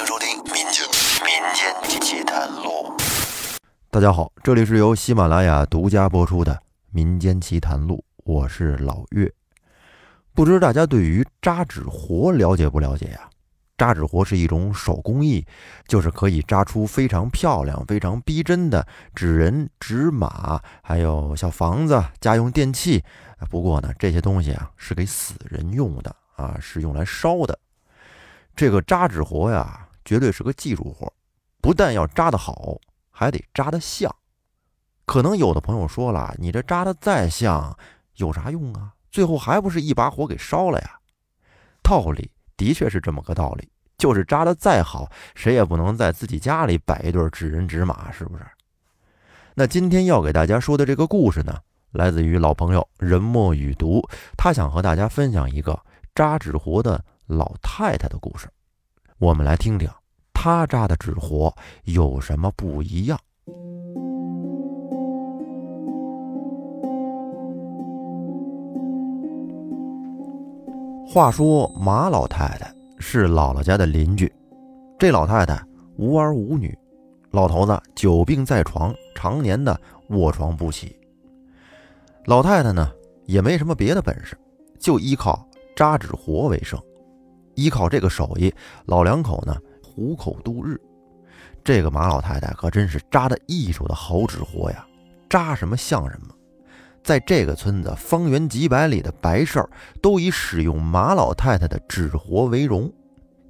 迎收听《民间民间奇谈录》。大家好，这里是由喜马拉雅独家播出的《民间奇谈录》，我是老岳。不知大家对于扎纸活了解不了解呀？扎纸活是一种手工艺，就是可以扎出非常漂亮、非常逼真的纸人、纸马，还有小房子、家用电器。不过呢，这些东西啊是给死人用的啊，是用来烧的。这个扎纸活呀，绝对是个技术活，不但要扎得好，还得扎得像。可能有的朋友说了，你这扎得再像，有啥用啊？最后还不是一把火给烧了呀？道理的确是这么个道理，就是扎得再好，谁也不能在自己家里摆一对纸人纸马，是不是？那今天要给大家说的这个故事呢，来自于老朋友人墨雨读，他想和大家分享一个扎纸活的。老太太的故事，我们来听听他扎的纸活有什么不一样。话说马老太太是姥姥家的邻居，这老太太无儿无女，老头子久病在床，常年的卧床不起。老太太呢也没什么别的本事，就依靠扎纸活为生。依靠这个手艺，老两口呢糊口度日。这个马老太太可真是扎的艺术的好纸活呀，扎什么像什么。在这个村子方圆几百里的白事儿，都以使用马老太太的纸活为荣。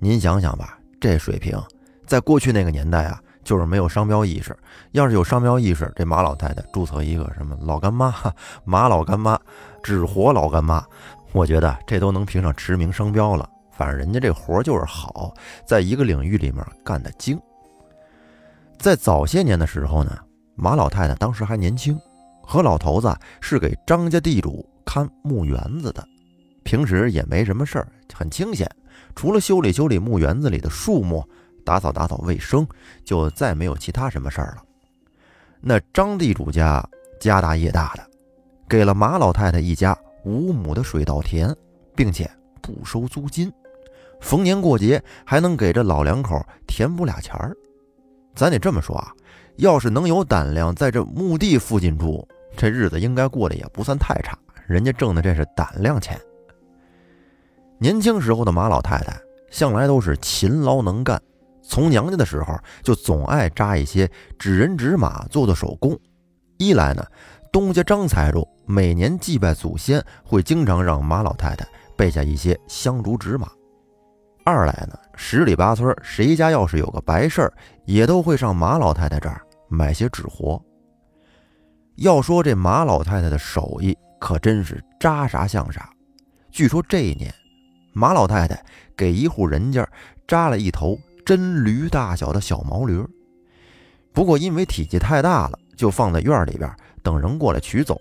您想想吧，这水平，在过去那个年代啊，就是没有商标意识。要是有商标意识，这马老太太注册一个什么老干妈、马老干妈、纸活老干妈，我觉得这都能评上驰名商标了。反正人家这活就是好，在一个领域里面干得精。在早些年的时候呢，马老太太当时还年轻，和老头子是给张家地主看墓园子的，平时也没什么事儿，很清闲，除了修理修理墓园子里的树木，打扫打扫卫生，就再没有其他什么事儿了。那张地主家家大业大的，给了马老太太一家五亩的水稻田，并且不收租金。逢年过节还能给这老两口填补俩钱儿，咱得这么说啊，要是能有胆量在这墓地附近住，这日子应该过得也不算太差。人家挣的这是胆量钱。年轻时候的马老太太向来都是勤劳能干，从娘家的时候就总爱扎一些纸人纸马做的手工。一来呢，东家张财主每年祭拜祖先，会经常让马老太太备下一些香烛纸马。二来呢，十里八村谁家要是有个白事儿，也都会上马老太太这儿买些纸活。要说这马老太太的手艺，可真是扎啥像啥。据说这一年，马老太太给一户人家扎了一头真驴大小的小毛驴，不过因为体积太大了，就放在院里边等人过来取走。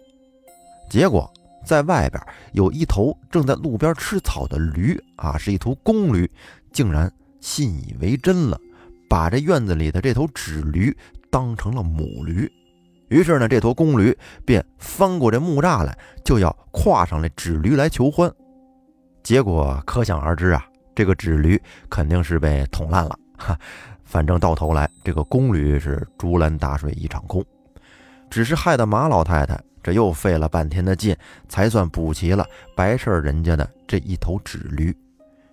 结果。在外边有一头正在路边吃草的驴啊，是一头公驴，竟然信以为真了，把这院子里的这头纸驴当成了母驴。于是呢，这头公驴便翻过这木栅来，就要跨上来纸驴来求欢。结果可想而知啊，这个纸驴肯定是被捅烂了。哈，反正到头来这个公驴是竹篮打水一场空，只是害得马老太太。这又费了半天的劲，才算补齐了白事人家的这一头纸驴。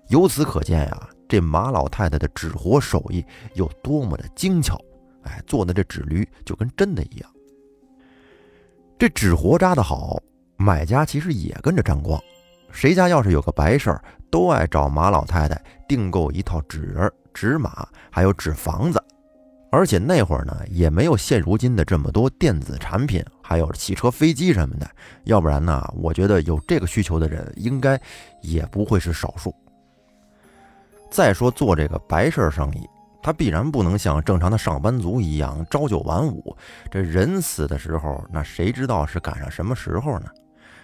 由此可见呀，这马老太太的纸活手艺有多么的精巧！哎，做的这纸驴就跟真的一样。这纸活扎的好，买家其实也跟着沾光。谁家要是有个白事儿，都爱找马老太太订购一套纸人、纸马，还有纸房子。而且那会儿呢，也没有现如今的这么多电子产品，还有汽车、飞机什么的。要不然呢，我觉得有这个需求的人应该也不会是少数。再说做这个白事生意，他必然不能像正常的上班族一样朝九晚五。这人死的时候，那谁知道是赶上什么时候呢？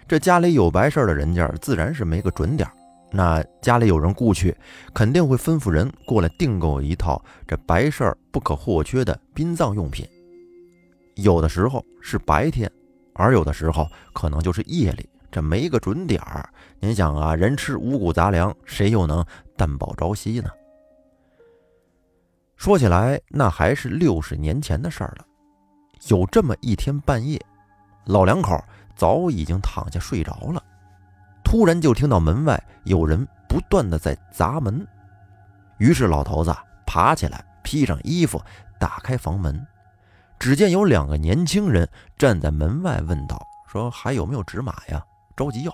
这家里有白事的人家，自然是没个准点。那家里有人雇去，肯定会吩咐人过来订购一套这白事儿不可或缺的殡葬用品。有的时候是白天，而有的时候可能就是夜里，这没个准点儿。您想啊，人吃五谷杂粮，谁又能担保朝夕呢？说起来，那还是六十年前的事儿了。有这么一天半夜，老两口早已经躺下睡着了，突然就听到门外有人不断的在砸门。于是老头子爬起来，披上衣服，打开房门，只见有两个年轻人站在门外，问道：“说还有没有纸马呀？着急要。”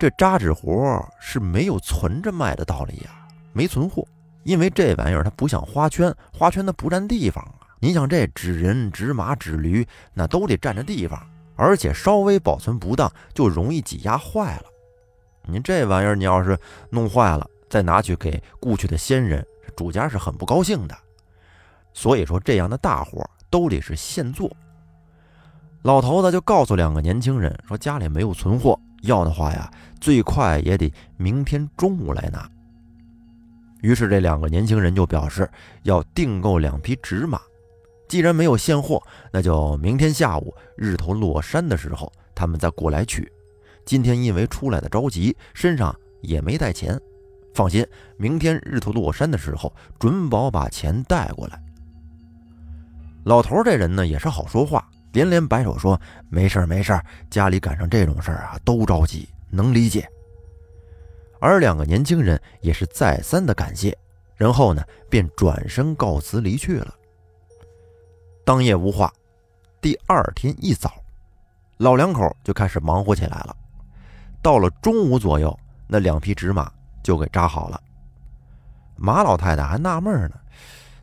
这扎纸活是没有存着卖的道理呀，没存货，因为这玩意儿它不像花圈，花圈它不占地方啊。你想这纸人、纸马、纸驴，那都得占着地方，而且稍微保存不当就容易挤压坏了。你这玩意儿你要是弄坏了，再拿去给故去的先人，主家是很不高兴的。所以说这样的大活都得是现做。老头子就告诉两个年轻人说家里没有存货。要的话呀，最快也得明天中午来拿。于是这两个年轻人就表示要订购两匹纸马，既然没有现货，那就明天下午日头落山的时候他们再过来取。今天因为出来的着急，身上也没带钱，放心，明天日头落山的时候准保把钱带过来。老头这人呢也是好说话。连连摆手说：“没事儿，没事儿，家里赶上这种事儿啊，都着急，能理解。”而两个年轻人也是再三的感谢，然后呢，便转身告辞离去了。当夜无话，第二天一早，老两口就开始忙活起来了。到了中午左右，那两匹纸马就给扎好了。马老太太还纳闷呢，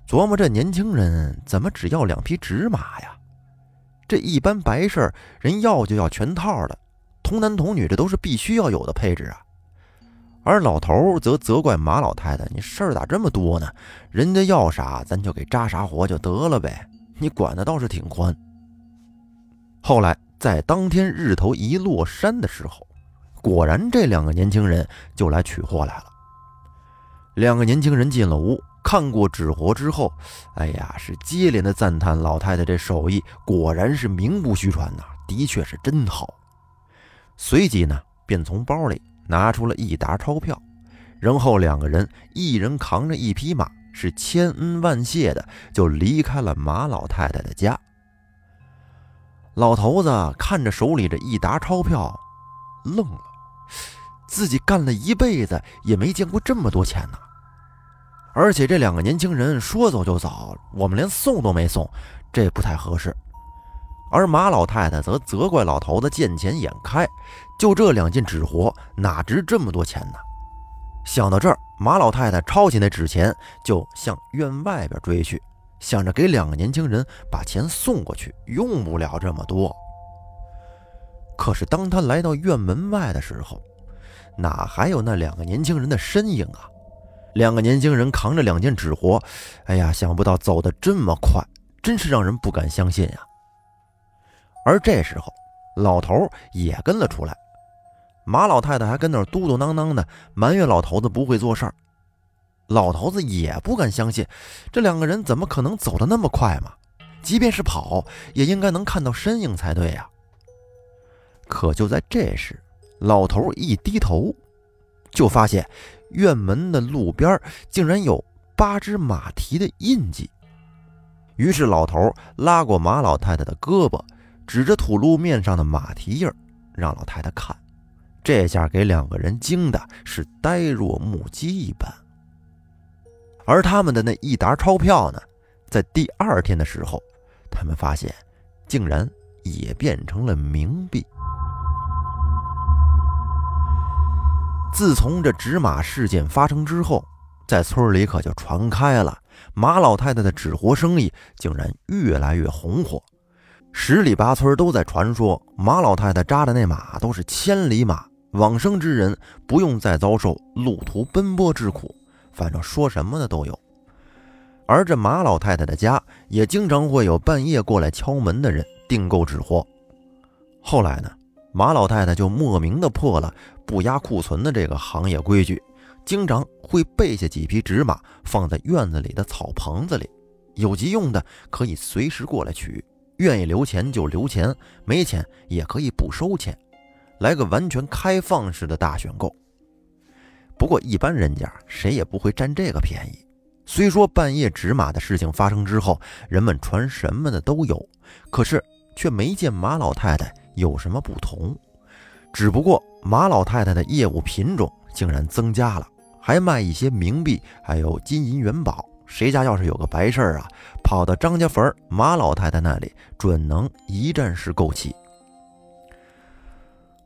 琢磨这年轻人怎么只要两匹纸马呀？这一般白事儿，人要就要全套的，童男童女，这都是必须要有的配置啊。而老头则责怪马老太太：“你事儿咋这么多呢？人家要啥，咱就给扎啥活就得了呗，你管的倒是挺宽。”后来在当天日头一落山的时候，果然这两个年轻人就来取货来了。两个年轻人进了屋。看过纸活之后，哎呀，是接连的赞叹老太太这手艺果然是名不虚传呐，的确是真好。随即呢，便从包里拿出了一沓钞票，然后两个人一人扛着一匹马，是千恩万谢的就离开了马老太太的家。老头子看着手里这一沓钞票，愣了，自己干了一辈子也没见过这么多钱呢。而且这两个年轻人说走就走，我们连送都没送，这不太合适。而马老太太则责怪老头子见钱眼开，就这两件纸活哪值这么多钱呢？想到这儿，马老太太抄起那纸钱就向院外边追去，想着给两个年轻人把钱送过去，用不了这么多。可是当他来到院门外的时候，哪还有那两个年轻人的身影啊？两个年轻人扛着两件纸活，哎呀，想不到走得这么快，真是让人不敢相信呀。而这时候，老头也跟了出来，马老太太还跟那嘟嘟囔囔的埋怨老头子不会做事儿。老头子也不敢相信，这两个人怎么可能走得那么快嘛？即便是跑，也应该能看到身影才对呀。可就在这时，老头一低头，就发现。院门的路边竟然有八只马蹄的印记。于是老头拉过马老太太的胳膊，指着土路面上的马蹄印让老太太看。这下给两个人惊的是呆若木鸡一般。而他们的那一沓钞票呢，在第二天的时候，他们发现竟然也变成了冥币。自从这纸马事件发生之后，在村里可就传开了，马老太太的纸活生意竟然越来越红火，十里八村都在传说马老太太扎的那马都是千里马，往生之人不用再遭受路途奔波之苦，反正说什么的都有。而这马老太太的家也经常会有半夜过来敲门的人订购纸活。后来呢，马老太太就莫名的破了。不压库存的这个行业规矩，经常会备下几匹纸马放在院子里的草棚子里，有急用的可以随时过来取，愿意留钱就留钱，没钱也可以不收钱，来个完全开放式的大选购。不过一般人家谁也不会占这个便宜，虽说半夜纸马的事情发生之后，人们传什么的都有，可是却没见马老太太有什么不同。只不过马老太太的业务品种竟然增加了，还卖一些冥币，还有金银元宝。谁家要是有个白事儿啊，跑到张家坟马老太太那里，准能一站式购齐。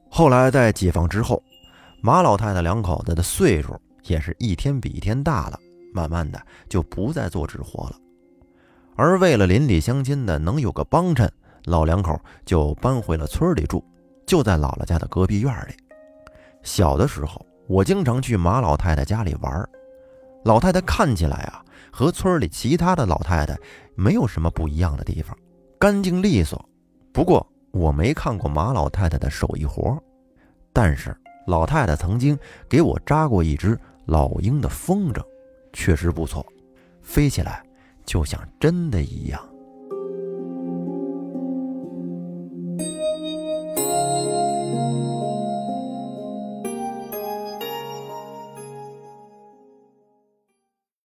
后来在解放之后，马老太太两口子的岁数也是一天比一天大了，慢慢的就不再做纸活了。而为了邻里乡亲的能有个帮衬，老两口就搬回了村里住，就在姥姥家的隔壁院里。小的时候，我经常去马老太太家里玩，老太太看起来啊。和村里其他的老太太没有什么不一样的地方，干净利索。不过我没看过马老太太的手艺活，但是老太太曾经给我扎过一只老鹰的风筝，确实不错，飞起来就像真的一样。